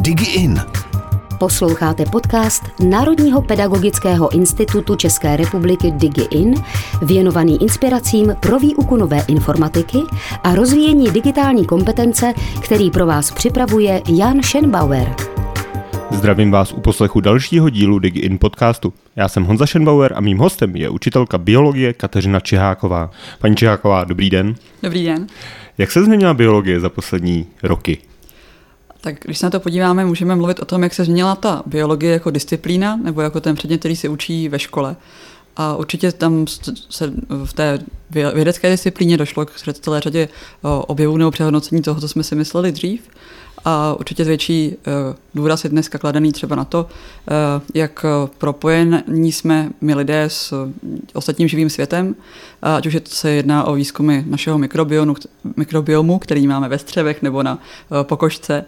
DigiIn. Posloucháte podcast Národního pedagogického institutu České republiky DigiIn, věnovaný inspiracím pro výuku nové informatiky a rozvíjení digitální kompetence, který pro vás připravuje Jan Schenbauer. Zdravím vás u poslechu dalšího dílu DigiIn podcastu. Já jsem Honza Schenbauer a mým hostem je učitelka biologie Kateřina Čiháková. Paní Čiháková, dobrý den. Dobrý den. Jak se změnila biologie za poslední roky? Tak když se na to podíváme, můžeme mluvit o tom, jak se změnila ta biologie jako disciplína nebo jako ten předmět, který se učí ve škole. A určitě tam se v té vědecké disciplíně došlo k celé řadě objevů nebo přehodnocení toho, co jsme si mysleli dřív. A určitě větší uh, důraz je dneska kladený třeba na to, uh, jak propojení jsme my lidé s ostatním živým světem, ať už se jedná o výzkumy našeho mikrobiomu, mikrobiomu který máme ve střevech nebo na pokožce,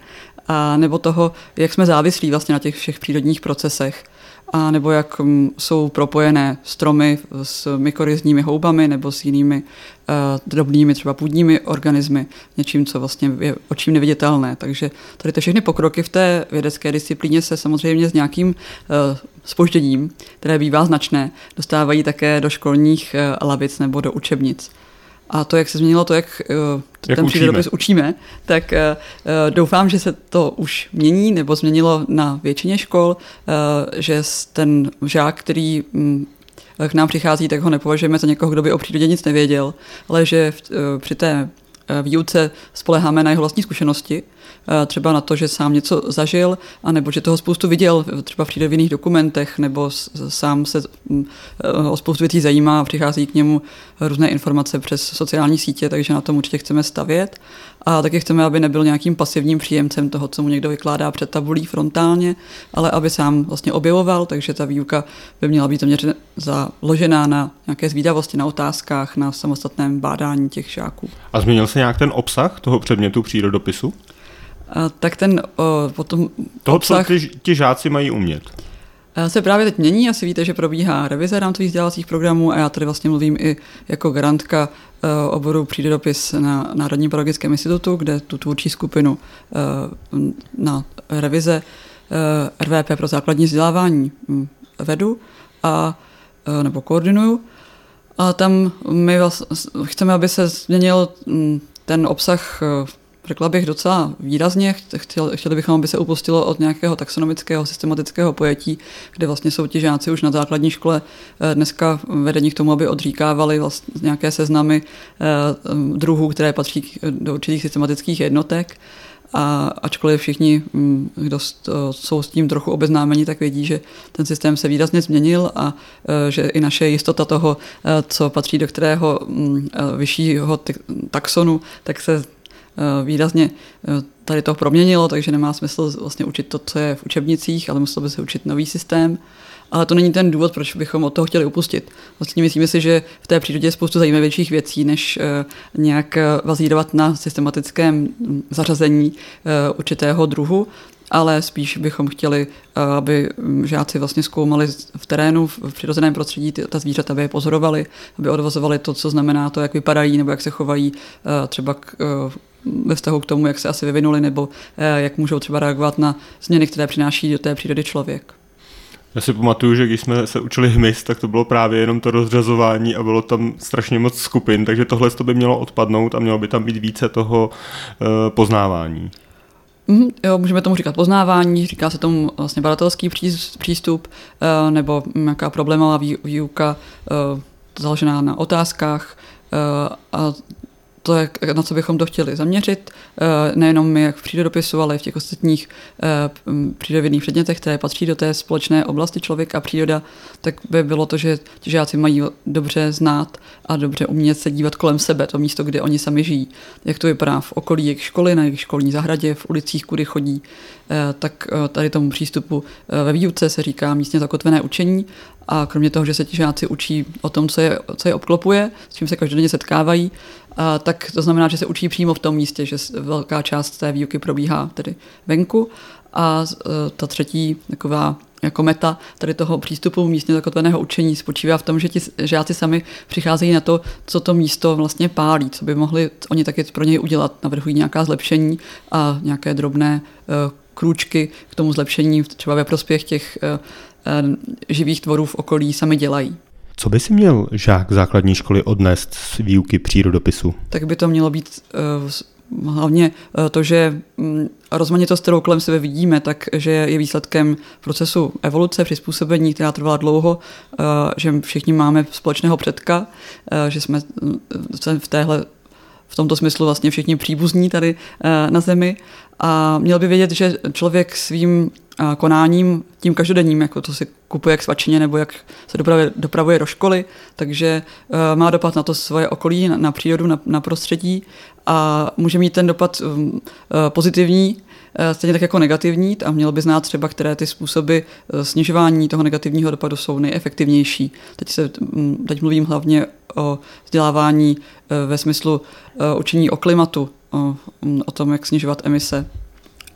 a nebo toho, jak jsme závislí vlastně na těch všech přírodních procesech a nebo jak mm, jsou propojené stromy s mykorizními houbami nebo s jinými uh, drobnými třeba půdními organismy, něčím, co vlastně je očím neviditelné. Takže tady ty všechny pokroky v té vědecké disciplíně se samozřejmě s nějakým uh, spožděním, které bývá značné, dostávají také do školních uh, lavic nebo do učebnic. A to, jak se změnilo to, jak, jak ten přírodopis učíme, tak uh, doufám, že se to už mění nebo změnilo na většině škol, uh, že ten žák, který um, k nám přichází, tak ho nepovažujeme za někoho, kdo by o přírodě nic nevěděl, ale že v, uh, při té výuce spoleháme na jeho vlastní zkušenosti, třeba na to, že sám něco zažil, anebo že toho spoustu viděl třeba v přírodovinných dokumentech, nebo sám se mm, o spoustu věcí zajímá a přichází k němu různé informace přes sociální sítě, takže na tom určitě chceme stavět. A taky chceme, aby nebyl nějakým pasivním příjemcem toho, co mu někdo vykládá před tabulí frontálně, ale aby sám vlastně objevoval, takže ta výuka by měla být zaměřená založená na nějaké zvídavosti, na otázkách, na samostatném bádání těch žáků. A změnil se nějak ten obsah toho předmětu přírodopisu? A, tak ten o, potom Toho, obsah... co ty, ti žáci mají umět se právě teď mění, asi víte, že probíhá revize rámcových vzdělávacích programů a já tady vlastně mluvím i jako garantka oboru přírodopis na Národním pedagogickém institutu, kde tu tvůrčí skupinu na revize RVP pro základní vzdělávání vedu a, nebo koordinuju. A tam my chceme, aby se změnil hm, ten obsah řekla bych docela výrazně. Chtěli, chtěli bychom, aby se upustilo od nějakého taxonomického systematického pojetí, kde vlastně jsou ti žáci už na základní škole eh, dneska vedení k tomu, aby odříkávali vlastně nějaké seznamy eh, druhů, které patří do určitých systematických jednotek. A ačkoliv všichni, hm, kdo jsou s tím trochu obeznámeni, tak vědí, že ten systém se výrazně změnil a eh, že i naše jistota toho, co patří do kterého hm, vyššího taxonu, tak se Eh, výrazně eh, tady to proměnilo, takže nemá smysl vlastně učit to, co je v učebnicích, ale musel by se učit nový systém. Ale to není ten důvod, proč bychom od toho chtěli upustit. Vlastně myslíme si, že v té přírodě je spoustu zajímavějších věcí, než eh, nějak vazírovat na systematickém hm, zařazení určitého druhu, ale spíš bychom chtěli, aby hm, žáci vlastně zkoumali v terénu, v přirozeném prostředí ta zvířata, aby je pozorovali, aby odvozovali to, co znamená to, jak vypadají nebo jak se chovají třeba k ve vztahu k tomu, jak se asi vyvinuli, nebo eh, jak můžou třeba reagovat na změny, které přináší do té přírody člověk. Já si pamatuju, že když jsme se učili hmyz, tak to bylo právě jenom to rozřazování a bylo tam strašně moc skupin, takže tohle to by mělo odpadnout a mělo by tam být více toho uh, poznávání. Mm, jo, můžeme tomu říkat poznávání, říká se tomu vlastně badatelský přístup uh, nebo nějaká problémová výuka uh, založená na otázkách a to, jak, na co bychom to chtěli zaměřit, eh, nejenom my, jak v přírodopisu, ale i v těch ostatních eh, přírodovědných předmětech, které patří do té společné oblasti člověk a příroda, tak by bylo to, že ti žáci mají dobře znát a dobře umět se dívat kolem sebe, to místo, kde oni sami žijí. Jak to vypadá v okolí jejich školy, na jejich školní zahradě, v ulicích, kudy chodí, eh, tak tady tomu přístupu ve výuce se říká místně zakotvené učení a kromě toho, že se ti žáci učí o tom, co je, co je obklopuje, s čím se každodenně setkávají, a tak to znamená, že se učí přímo v tom místě, že velká část té výuky probíhá tedy venku. A e, ta třetí taková jako meta tady toho přístupu místně zakotveného učení spočívá v tom, že ti žáci sami přicházejí na to, co to místo vlastně pálí, co by mohli oni taky pro něj udělat. Navrhují nějaká zlepšení a nějaké drobné e, krůčky k tomu zlepšení třeba ve prospěch těch živých tvorů v okolí sami dělají. Co by si měl žák základní školy odnést z výuky přírodopisu? Tak by to mělo být hlavně to, že mm, rozmanitost, kterou kolem sebe vidíme, takže je výsledkem procesu evoluce, přizpůsobení, která trvala dlouho, že všichni máme společného předka, že jsme v téhle v tomto smyslu vlastně všichni příbuzní tady na Zemi a měl by vědět, že člověk svým konáním, tím každodenním, jako to si kupuje k svačině nebo jak se dopravuje, dopravuje do školy, takže má dopad na to svoje okolí, na, na přírodu, na, na prostředí a může mít ten dopad um, pozitivní, stejně tak jako negativní a měl by znát třeba, které ty způsoby snižování toho negativního dopadu jsou nejefektivnější. Teď, se, teď mluvím hlavně o vzdělávání ve smyslu učení o klimatu, o, o tom, jak snižovat emise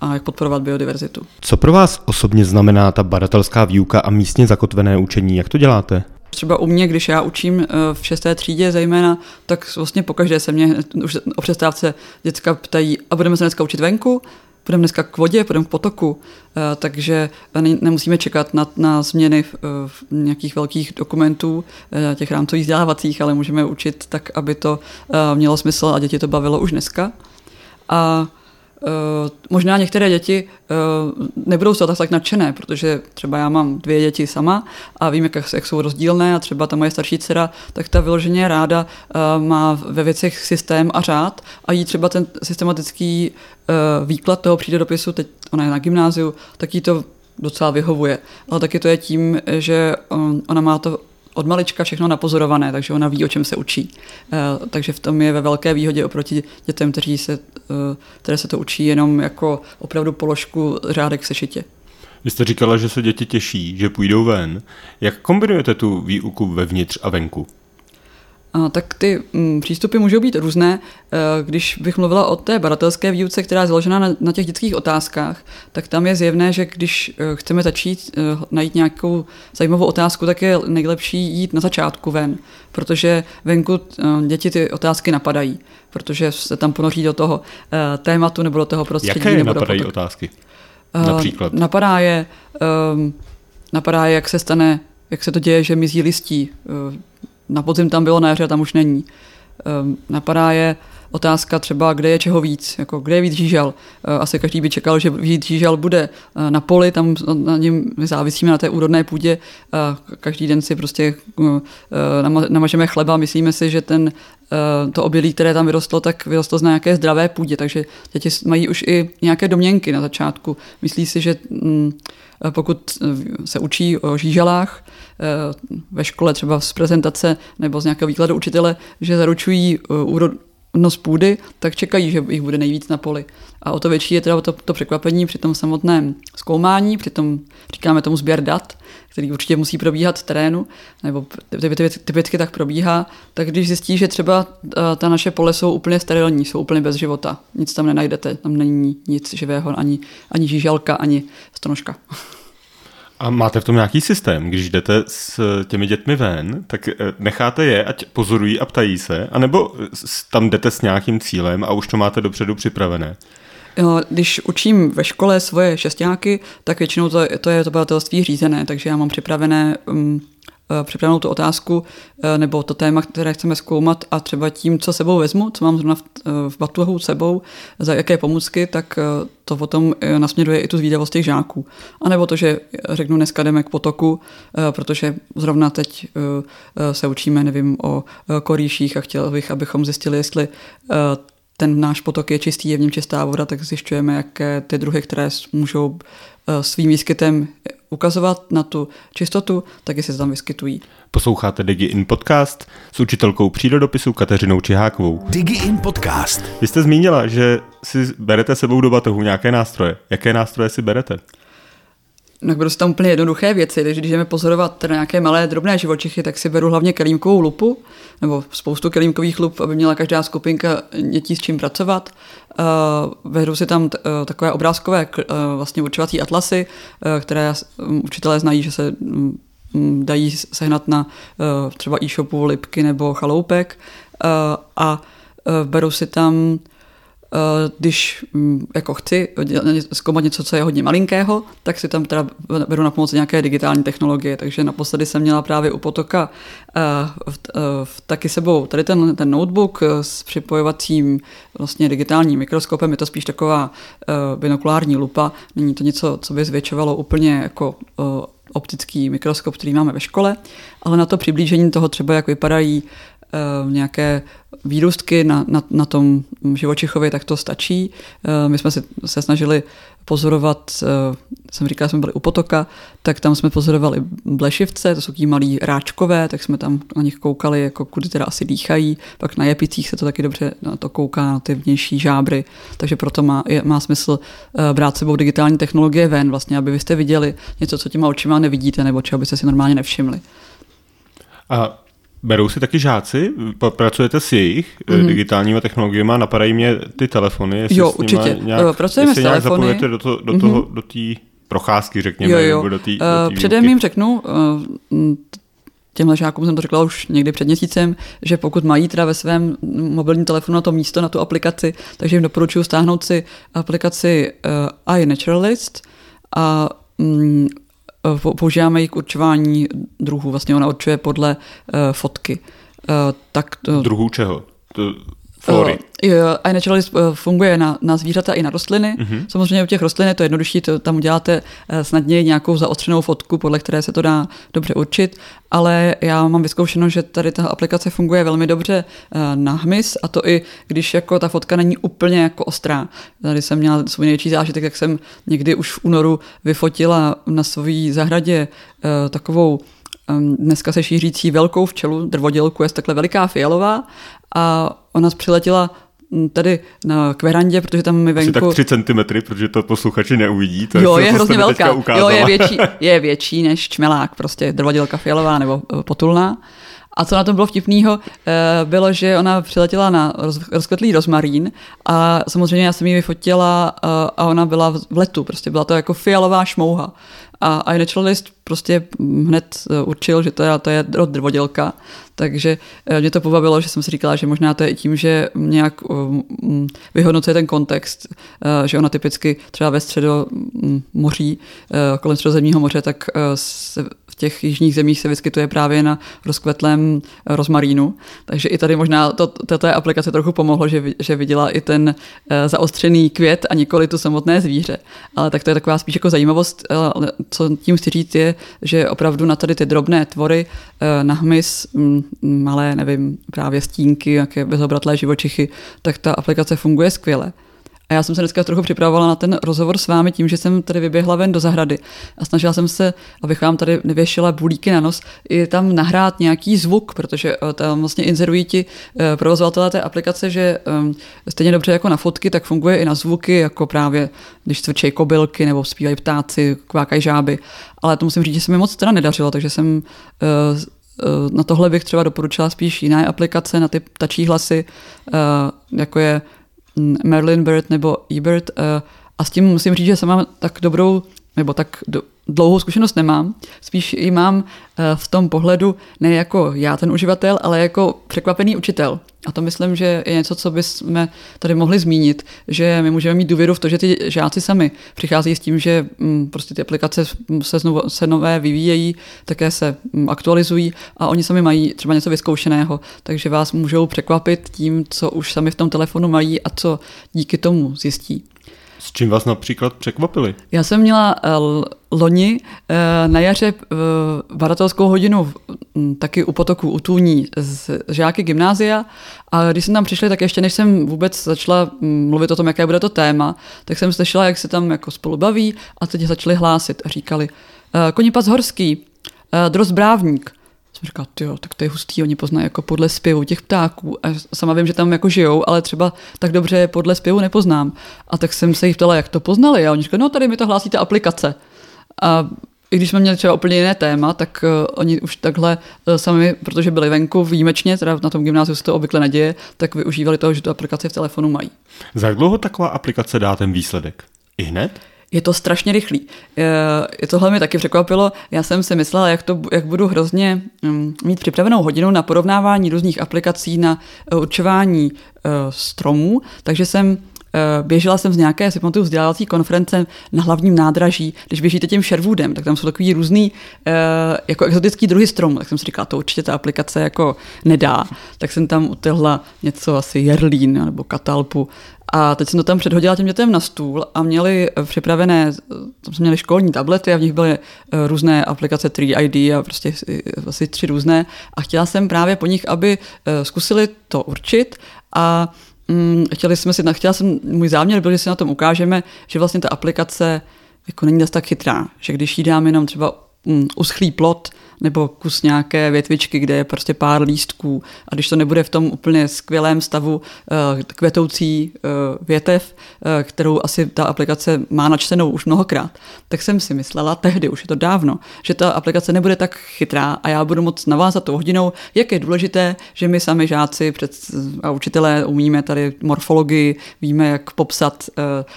a jak podporovat biodiverzitu. Co pro vás osobně znamená ta badatelská výuka a místně zakotvené učení? Jak to děláte? Třeba u mě, když já učím eh, v šesté třídě zejména, tak vlastně pokaždé se mě už o přestávce děcka ptají, a budeme se dneska učit venku? Půjdeme dneska k vodě, půjdeme k potoku, eh, takže nemusíme čekat na, na změny v, v nějakých velkých dokumentů, eh, těch rámcových vzdělávacích, ale můžeme učit tak, aby to mělo smysl a děti to bavilo už dneska. A možná některé děti uh, nebudou z toho tak, nadšené, protože třeba já mám dvě děti sama a vím, jak, jak jsou rozdílné a třeba ta moje starší dcera, tak ta vyloženě ráda uh, má ve věcech systém a řád a jí třeba ten systematický výklad toho přírodopisu, teď ona je na gymnáziu, tak jí to docela vyhovuje. Ale taky to je tím, že ona má to od malička všechno napozorované, takže ona ví, o čem se učí. Eh, takže v tom je ve velké výhodě oproti dětem, kteří se, eh, které se to učí jenom jako opravdu položku řádek v sešitě. Vy jste říkala, že se děti těší, že půjdou ven. Jak kombinujete tu výuku vevnitř a venku? Tak ty mm, přístupy můžou být různé. Eh, když bych mluvila o té badatelské výuce, která je založena na, na těch dětských otázkách, tak tam je zjevné, že když eh, chceme začít eh, najít nějakou zajímavou otázku, tak je nejlepší jít na začátku ven, protože venku děti ty otázky napadají, protože se tam ponoří do toho tématu nebo do toho prostředí. Jaké nebo napadají do otázky? Například? Napadá je, napadá je, jak se stane, jak se to děje, že mizí listí, na podzim tam bylo, na jaře tam už není. Um, napadá je otázka třeba, kde je čeho víc, jako kde je víc žížal. Uh, asi každý by čekal, že víc žížal bude uh, na poli, tam na něm závisíme na té úrodné půdě. Každý den si prostě namažeme chleba, myslíme si, že ten, to obilí, které tam vyrostlo, tak vyrostlo z nějaké zdravé půdě, takže děti mají už i nějaké domněnky na začátku. Myslí si, že mm, pokud se učí o žížalách, Eh, ve škole třeba z prezentace nebo z nějakého výkladu učitele, že zaručují úrodnost půdy, tak čekají, že jich bude nejvíc na poli. A o to větší je teda to, to překvapení při tom samotném zkoumání, při tom, říkáme tomu sběr dat, který určitě musí probíhat v terénu, nebo typicky tak probíhá, tak když zjistí, že třeba eh, ta naše pole jsou úplně sterilní, jsou úplně bez života, nic tam nenajdete, tam není nic živého, ani, ani žížalka, ani stonožka. A máte v tom nějaký systém? Když jdete s těmi dětmi ven, tak eh, necháte je, ať pozorují a ptají se, anebo tam jdete s nějakým cílem a už to máte dopředu připravené? Když učím ve škole svoje šestáky, tak většinou to, to je to řízené, takže já mám připravené um, připravenou tu otázku eh, nebo to téma, které chceme zkoumat a třeba tím, co sebou vezmu, co mám zrovna v, eh, v batuhu sebou, za jaké pomůcky, tak to potom nasměruje i tu zvídavost těch žáků. A nebo to, že řeknu, dneska jdeme k potoku, protože zrovna teď se učíme, nevím, o korýších a chtěl bych, abychom zjistili, jestli ten náš potok je čistý, je v něm čistá voda, tak zjišťujeme, jaké ty druhy, které můžou svým výskytem ukazovat na tu čistotu, tak se tam vyskytují. Posloucháte DigiIn podcast s učitelkou přírodopisu Kateřinou Čihákovou. DigiIn podcast. Vy jste zmínila, že si berete sebou do batohu nějaké nástroje. Jaké nástroje si berete? No, budou tam úplně jednoduché věci, takže když jdeme pozorovat nějaké malé drobné živočichy, tak si beru hlavně kelímkovou lupu, nebo spoustu kelímkových lup, aby měla každá skupinka dětí s čím pracovat. Uh, vedu si tam uh, takové obrázkové uh, vlastně učovací atlasy, uh, které um, učitelé znají, že se um, dají sehnat na uh, třeba e-shopu Lipky nebo Chaloupek uh, a uh, beru si tam když mm, jako chci zkoumat něco, co je hodně malinkého, tak si tam teda beru na pomoc nějaké digitální technologie. Takže naposledy jsem měla právě u potoka v, v, taky sebou tady ten, ten notebook s připojovacím vlastně digitálním mikroskopem. Je to spíš taková binokulární lupa. Není to něco, co by zvětšovalo úplně jako optický mikroskop, který máme ve škole, ale na to přiblížení toho třeba, jak vypadají nějaké výrůstky na, na, na tom živočichově, tak to stačí. Uh, my jsme si, se snažili pozorovat, uh, jsem říkala, jsme byli u potoka, tak tam jsme pozorovali blešivce, to jsou tí malí ráčkové, tak jsme tam na nich koukali, jako kudy teda asi dýchají, pak na jepicích se to taky dobře na to kouká, na ty vnější žábry, takže proto má, je, má smysl brát sebou digitální technologie ven, vlastně, aby vy jste viděli něco, co těma očima nevidíte, nebo čeho byste si normálně nevšimli. A Berou si taky žáci? Pracujete s jejich mm-hmm. digitálními technologiemi? Napadají mě ty telefony? Jestli jo, určitě. Nějak, Pracujeme s telefony. zapojujete do, to, do mm-hmm. toho, do té procházky, řekněme, jo, jo. nebo do té uh, Předem jim řeknu, uh, těmhle žákům jsem to řekla už někdy před měsícem, že pokud mají teda ve svém mobilním telefonu na to místo, na tu aplikaci, takže jim doporučuji stáhnout si aplikaci uh, iNaturalist a Eh, používáme ji k určování druhů. Vlastně ona určuje podle uh, fotky. Uh, tak druhů čeho? Flory. Uh, iNaturalist funguje na, na zvířata i na rostliny. Uh-huh. Samozřejmě u těch rostlin je to jednodušší, to, tam uděláte snadněji nějakou zaostřenou fotku, podle které se to dá dobře určit, ale já mám vyzkoušeno, že tady ta aplikace funguje velmi dobře na hmyz a to i když jako ta fotka není úplně jako ostrá. Tady jsem měla svůj největší zážitek, jak jsem někdy už v únoru vyfotila na své zahradě takovou dneska se šířící velkou včelu, drvodělku je takhle veliká fialová a ona přiletěla tady na kverandě, protože tam mi venku... Asi tak 3 cm, protože to posluchači neuvidí. To jo, je hrozně velká. Jo, je větší, je větší než čmelák, prostě drvodělka fialová nebo eh, potulná. A co na tom bylo vtipného, eh, bylo, že ona přiletěla na rozkvetlý rozmarín a samozřejmě já jsem ji vyfotila eh, a ona byla v letu, prostě byla to jako fialová šmouha. A iNaturalist prostě hned eh, určil, že to je, to je rod drvodělka, takže mě to pobavilo, že jsem si říkala, že možná to je tím, že nějak vyhodnocuje ten kontext, že ona typicky třeba ve středo moří, kolem středozemního moře, tak se těch jižních zemích se vyskytuje právě na rozkvetlém rozmarínu. Takže i tady možná to, tato aplikace trochu pomohlo, že, že viděla i ten zaostřený květ a nikoli to samotné zvíře. Ale tak to je taková spíš jako zajímavost. Co tím chci říct je, že opravdu na tady ty drobné tvory, na hmyz, um, malé, nevím, právě stínky, jaké bezobratlé živočichy, tak ta aplikace funguje skvěle. A já jsem se dneska trochu připravovala na ten rozhovor s vámi tím, že jsem tady vyběhla ven do zahrady a snažila jsem se, abych vám tady nevěšila bulíky na nos, i tam nahrát nějaký zvuk, protože eh, tam vlastně inzerují ti eh, provozovatelé té aplikace, že ehm, stejně dobře jako na fotky, tak funguje i na zvuky, jako právě když cvrčejí kobylky nebo zpívají ptáci, kvákají žáby. Ale to musím říct, že se mi moc teda nedařilo, takže jsem eh, na tohle bych třeba doporučila spíš jiné aplikace na ty tačí hlasy, jako je Merlin Bird nebo eBird eh, a s tím musím říct, že jsem mám tak dobrou nebo tak dlouhou zkušenost nemám. Spíš ji mám eh, v tom pohledu ne jako já ten uživatel, ale jako překvapený učitel. A to myslím, že je něco, co bychom tady mohli zmínit, že my můžeme mít důvěru v to, že ty žáci sami přicházejí s tím, že mm, prostě ty aplikace se, znovu, se nové vyvíjejí, také se mm, aktualizují a oni sami mají třeba něco vyzkoušeného, takže vás můžou překvapit tím, co už sami v tom telefonu mají a co díky tomu zjistí. S čím vás například překvapili? Já jsem měla uh, loni uh, na jaře uh, baratelskou hodinu um, taky u potoku u Tůní z žáky gymnázia a když jsem tam přišli, tak ještě než jsem vůbec začala um, mluvit o tom, jaké bude to téma, tak jsem slyšela, jak se tam jako spolu baví a teď začali hlásit a říkali Konipas Horský, uh, Drost Brávník, jsem říkala, jo, tak to je hustý, oni poznají jako podle zpěvu těch ptáků. A sama vím, že tam jako žijou, ale třeba tak dobře podle zpěvu nepoznám. A tak jsem se jich ptala, jak to poznali. A oni říkali, no tady mi to hlásí ta aplikace. A i když jsme měli třeba úplně jiné téma, tak uh, oni už takhle uh, sami, protože byli venku výjimečně, teda na tom gymnáziu se to obvykle neděje, tak využívali toho, že tu aplikaci v telefonu mají. Za dlouho taková aplikace dá ten výsledek? I hned? Je to strašně rychlý. Je, tohle mi taky překvapilo. Já jsem si myslela, jak, to, jak budu hrozně um, mít připravenou hodinu na porovnávání různých aplikací na uh, určování uh, stromů, takže jsem běžela jsem z nějaké, si pamatuju, vzdělávací konference na hlavním nádraží, když běžíte tím Sherwoodem, tak tam jsou takový různý jako exotický druhy stromů, tak jsem si říkala, to určitě ta aplikace jako nedá. Tak jsem tam utehla něco asi jerlín nebo katalpu a teď jsem to tam předhodila těm dětem na stůl a měli připravené, tam jsme měli školní tablety a v nich byly eh, různé aplikace 3ID a prostě asi tři různé. A chtěla jsem právě po nich, aby eh, zkusili to určit a mm, chtěli jsme si, chtěla jsem, můj záměr byl, že si na tom ukážeme, že vlastně ta aplikace jako není dost tak chytrá, že když jí dám jenom třeba mm, uschlý plot, nebo kus nějaké větvičky, kde je prostě pár lístků. A když to nebude v tom úplně skvělém stavu uh, kvetoucí uh, větev, uh, kterou asi ta aplikace má načtenou už mnohokrát, tak jsem si myslela tehdy, už je to dávno, že ta aplikace nebude tak chytrá a já budu moc navázat tou hodinou, jak je důležité, že my sami žáci před, a učitelé umíme tady morfologii, víme, jak popsat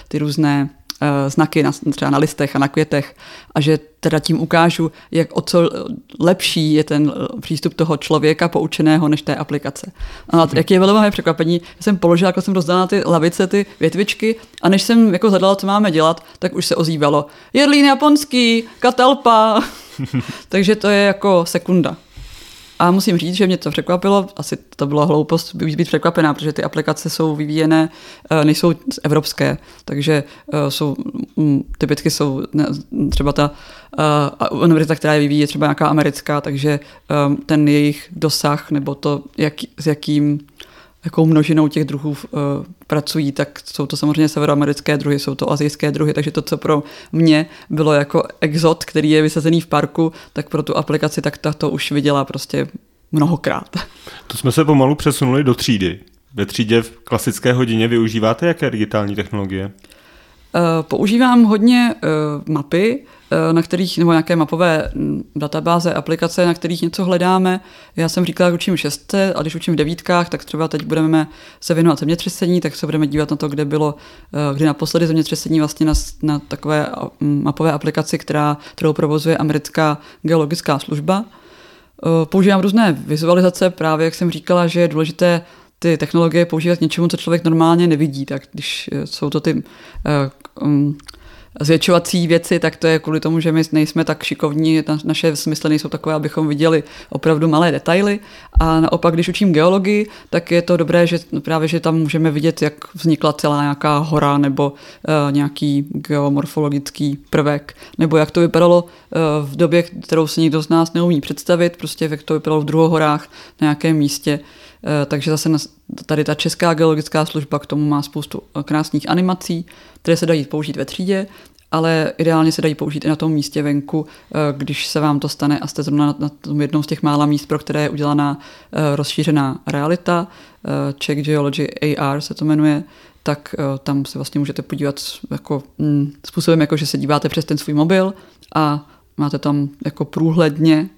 ty různé Eh, znaky na, třeba na listech a na květech a že teda tím ukážu, jak o co lepší je ten eh, přístup toho člověka poučeného než té aplikace. A jak je velmi překvapení, jsem položila, jako jsem rozdala ty lavice, ty větvičky a než jsem jako zadala, co máme dělat, tak už se ozývalo Jedlín japonský, katalpa. Takže to je jako sekunda. A musím říct, že mě to překvapilo, asi to bylo hloupost být, překvapená, protože ty aplikace jsou vyvíjené, eh, nejsou evropské, takže eh, jsou, mm, typicky jsou třeba ta uh, univerzita, která je vyvíjí, třeba nějaká americká, takže ten jejich dosah nebo to, jak, s jakým jakou množinou těch druhů uh, pracují, tak jsou to samozřejmě severoamerické druhy, jsou to azijské druhy, takže to, co pro mě bylo jako exot, který je vysazený v parku, tak pro tu aplikaci tak ta to už viděla prostě mnohokrát. To jsme se pomalu přesunuli do třídy. Ve třídě v klasické hodině využíváte jaké digitální technologie? Uh, používám hodně uh, mapy, Eh, na kterých, nebo nějaké mapové mm, databáze, aplikace, na kterých něco hledáme. Já jsem říkala, že učím šestce a když učím v devítkách, tak třeba teď budeme se věnovat zemětřesení, tak se budeme dívat na to, kde bylo, eh, kdy naposledy zemětřesení vlastně na, na takové mm, mapové aplikaci, která, kterou provozuje americká geologická služba. Eh, používám různé vizualizace, právě jak jsem říkala, že je důležité ty technologie používat něčemu, co člověk normálně nevidí. Tak když jsou to ty uh, um, zvětšovací věci, tak to je kvůli tomu, že my nejsme tak šikovní, naše smysly nejsou takové, abychom viděli opravdu malé detaily. A naopak, když učím geologii, tak je to dobré, že právě, že tam můžeme vidět, jak vznikla celá nějaká hora nebo uh, nějaký geomorfologický prvek, nebo jak to vypadalo v době, kterou si nikdo z nás neumí představit, prostě jak to vypadalo v druhohorách na nějakém místě. Eh, takže zase tady ta Česká geologická služba k tomu má spoustu eh, krásných animací, které se dají použít ve třídě, ale ideálně se dají použít i na tom místě venku, eh, když se vám to stane a jste zrovna na tom jednou z těch mála míst, pro které je udělaná rozšířená realita, Czech Geology AR se to jmenuje, tak tam se vlastně můžete podívat jako, mm, způsobem, jako že se díváte přes ten svůj mobil a máte tam jako průhledně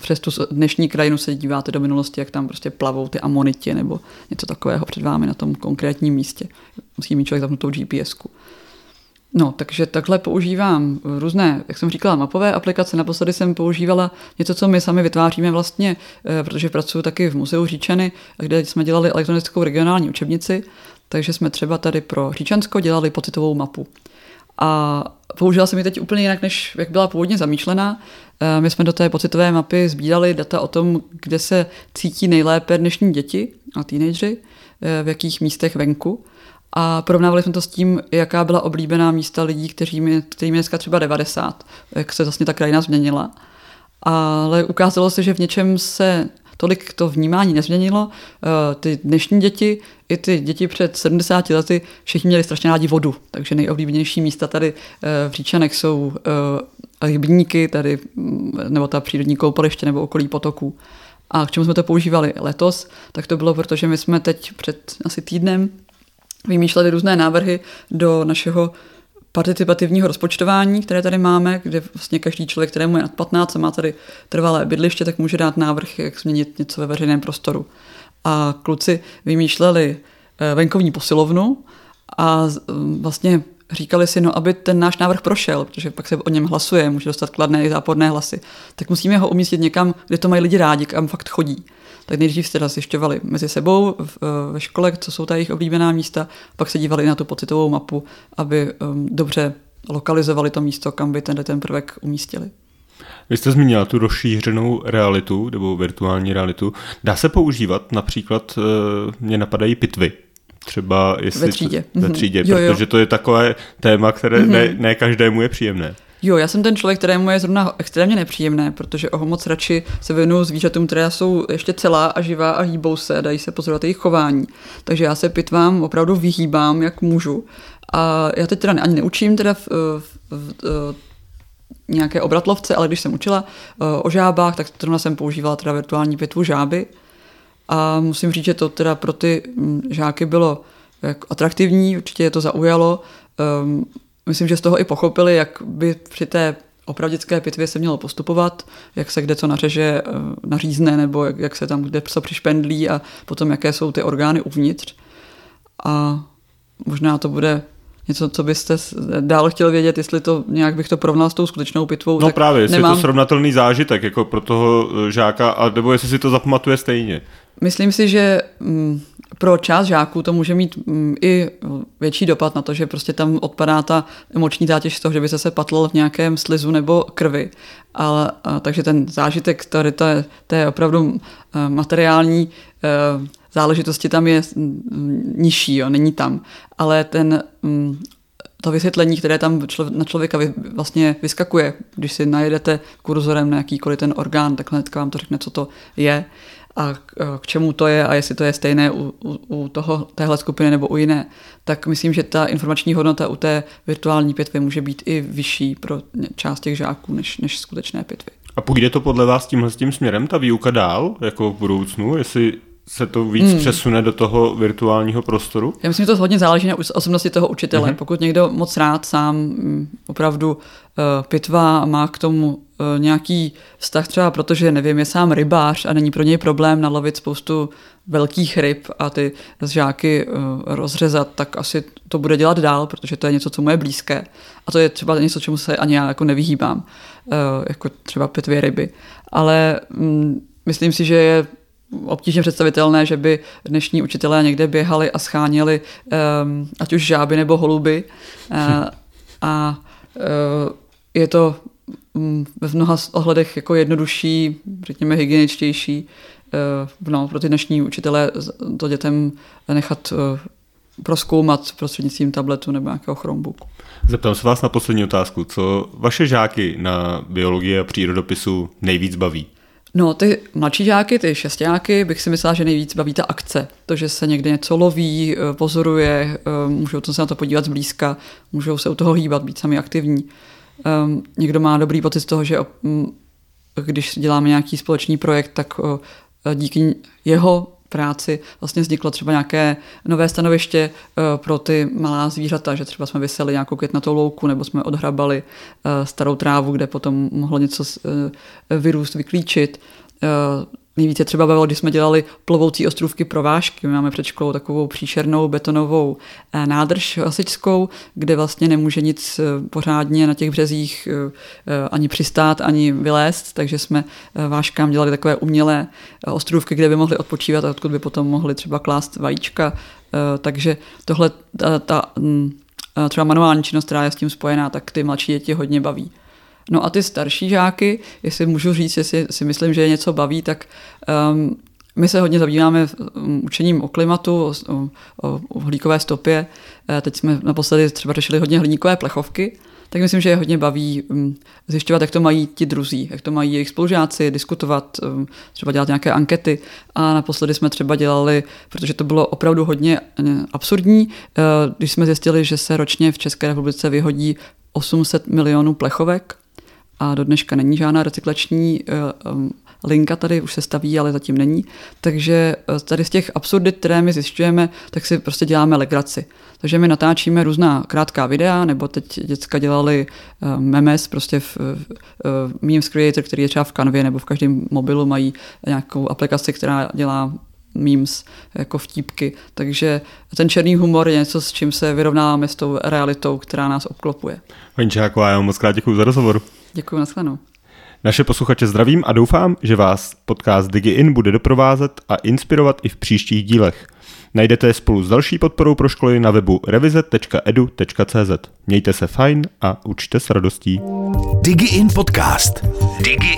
přes tu dnešní krajinu se díváte do minulosti, jak tam prostě plavou ty amonity nebo něco takového před vámi na tom konkrétním místě. Musí mít člověk zapnutou GPSku. No, takže takhle používám různé, jak jsem říkala, mapové aplikace. Naposledy jsem používala něco, co my sami vytváříme vlastně, eh, protože pracuji taky v Muzeu Říčany, kde jsme dělali elektronickou regionální učebnici, takže jsme třeba tady pro Říčansko dělali pocitovou mapu. A použila jsem ji teď úplně jinak, než jak byla původně zamýšlená. Eh, my jsme do té pocitové mapy sbírali data o tom, kde se cítí nejlépe dnešní děti a teenageři, eh, v jakých místech venku. A porovnávali jsme to s tím, jaká byla oblíbená místa lidí, kterým je, kterým je dneska třeba 90, jak se vlastně ta krajina změnila. Ale ukázalo se, že v něčem se tolik to vnímání nezměnilo. Eh, ty dnešní děti, i ty děti před 70 lety, všichni měli strašně rádi vodu, takže nejoblíbenější místa tady v Říčanech jsou rybníky, tady, mm, nebo ta přírodní koupaliště nebo okolí potoků. A k čemu jsme to používali letos, tak to bylo, protože my jsme teď před asi týdnem vymýšleli různé návrhy do našeho participativního rozpočtování, které tady máme, kde vlastně každý člověk, kterému je nad 15 a má tady trvalé bydliště, tak může dát návrh, jak změnit něco ve veřejném prostoru. A kluci vymýšleli eh, venkovní posilovnu a vlastně říkali si, no aby ten náš návrh prošel, protože pak se o něm hlasuje, může dostat kladné i záporné hlasy, tak musíme ho umístit někam, kde to mají lidi rádi, kam fakt chodí. Tak nejdřív teda zjišťovali mezi sebou v, ve škole, co jsou ta jejich oblíbená místa, pak se dívali na tu pocitovou mapu, aby um, dobře lokalizovali to místo, kam by ten, ten prvek umístili. Vy jste zmínila tu rozšířenou realitu nebo virtuální realitu. Dá se používat například, eh, mě napadají pitvy, třeba jestli ve třídě, ve třídě jo, jo. protože to je takové téma, které mm-hmm. ne, ne každému je příjemné. Jo, já jsem ten člověk, kterému je zrovna extrémně nepříjemné, protože o moc radši se věnuju zvířatům, které jsou ještě celá a živá a hýbou se, dají se pozorovat jejich chování. Takže já se pitvám opravdu vyhýbám, jak můžu. A já teď teda ani neučím teda v, v, v, nějaké obratlovce, ale když jsem učila uh, o žábách, tak zrovna jsem používala teda virtuální pitvu žáby. A musím říct, že to teda pro ty mm, žáky bylo jako atraktivní, určitě je to zaujalo. Um, myslím, že z toho i pochopili, jak by při té opravdické pitvě se mělo postupovat, jak se kde co nařeže, eh, nařízne, nebo jak, jak se tam kde co přišpendlí a potom jaké jsou ty orgány uvnitř. A možná to bude něco, co byste dál chtěl vědět, jestli to nějak bych to porovnal s tou skutečnou pitvou. No právě, jestli nemám... je to srovnatelný zážitek jako pro toho eh, žáka, a nebo jestli si to zapamatuje stejně. Myslím si, že mm, pro část žáků to může mít mm, i větší dopad na to, že prostě tam odpadá ta emoční zátěž z toho, že by se se patl v nějakém slizu nebo krvi. Ale, a, takže ten zážitek tady to je, to je opravdu eh, materiální uh, záležitosti tam je nižší, jo, není tam. Ale ten, mm, to vysvětlení, které tam na člověka vlastně vyskakuje, když si najedete kurzorem na jakýkoliv ten orgán, tak hnedka vám to řekne, co to je a k čemu to je a jestli to je stejné u, u, u toho, téhle skupiny nebo u jiné, tak myslím, že ta informační hodnota u té virtuální pitvy může být i vyšší pro část těch žáků než, než skutečné pitvy. A půjde to podle vás tímhle tím směrem, ta výuka dál, jako v budoucnu, jestli se to víc hmm. přesune do toho virtuálního prostoru? Já myslím, že to hodně záleží na osobnosti toho učitele. Mm-hmm. Pokud někdo moc rád sám mm, opravdu uh, pitvá a má k tomu uh, nějaký vztah třeba protože, nevím, je sám rybář a není pro něj problém nalovit spoustu velkých ryb a ty žáky uh, rozřezat, tak asi to bude dělat dál, protože to je něco, co mu je blízké. A to je třeba něco, čemu se ani já jako nevyhýbám, uh, jako třeba pitvě ryby. Ale um, myslím si, že je obtížně představitelné, že by dnešní učitelé někde běhali a scháněli um, ať už žáby nebo holuby. Uh, a uh, je to um, v mnoha ohledech jako jednodušší, řekněme hygieničtější uh, no, pro ty dnešní učitelé to dětem nechat uh, proskoumat prostřednictvím tabletu nebo nějakého Chromebooku. Zeptám se vás na poslední otázku. Co vaše žáky na biologii a přírodopisu nejvíc baví? No, ty mladší žáky, ty šestáky, bych si myslela, že nejvíc baví ta akce. To, že se někde něco loví, eh, pozoruje, eh, můžou se na to podívat zblízka, můžou se u toho hýbat, být sami aktivní. Um, někdo má dobrý pocit z toho, že um, když děláme nějaký společný projekt, tak uh, díky jeho práci vlastně vzniklo třeba nějaké nové stanoviště eh, pro ty malá zvířata, že třeba jsme vyseli nějakou květnatou louku nebo jsme odhrabali eh, starou trávu, kde potom mohlo něco eh, vyrůst, vyklíčit Nejvíce třeba bavilo, když jsme dělali plovoucí ostrůvky pro vášky. My máme před školou takovou příšernou betonovou eh, nádrž hasičskou, kde vlastně nemůže nic eh, pořádně na těch březích eh, ani přistát, ani vylézt, takže jsme váškám dělali takové umělé ostrůvky, kde by mohli odpočívat a odkud by potom mohli třeba klást vajíčka. Takže tohle, ta, ta mm, třeba manuální činnost, která je s tím spojená, tak ty mladší děti hodně baví. No a ty starší žáky, jestli můžu říct, jestli si myslím, že je něco baví, tak um, my se hodně zabýváme um, učením o klimatu, o, o, o uhlíkové stopě. Eh, teď jsme naposledy třeba řešili hodně hliníkové plechovky, tak myslím, že je hodně baví um, zjišťovat, jak to mají ti druzí, jak to mají jejich spolužáci, diskutovat, třeba dělat nějaké ankety. A naposledy jsme třeba dělali, protože to bylo opravdu hodně eh, absurdní, eh, když jsme zjistili, že se ročně v České republice vyhodí 800 milionů plechovek, a do dneška není žádná recyklační eh, linka tady už se staví, ale zatím není. Takže eh, tady z těch absurdit, které my zjišťujeme, tak si prostě děláme legraci. Takže my natáčíme různá krátká videa, nebo teď děcka dělali memes, prostě v, uh, Memes Creator, který je třeba v kanvě, nebo v každém mobilu mají nějakou aplikaci, která dělá memes jako vtípky. Takže ten černý humor je něco, s čím se vyrovnáváme s tou realitou, která nás obklopuje. Paní Čáková, já vám moc krát děkuji za rozhovor. Děkuji, nashledanou. Naše posluchače zdravím a doufám, že vás podcast DigiIn bude doprovázet a inspirovat i v příštích dílech. Najdete je spolu s další podporou pro školy na webu revize.edu.cz. Mějte se fajn a učte s radostí. DigiIn podcast. Digi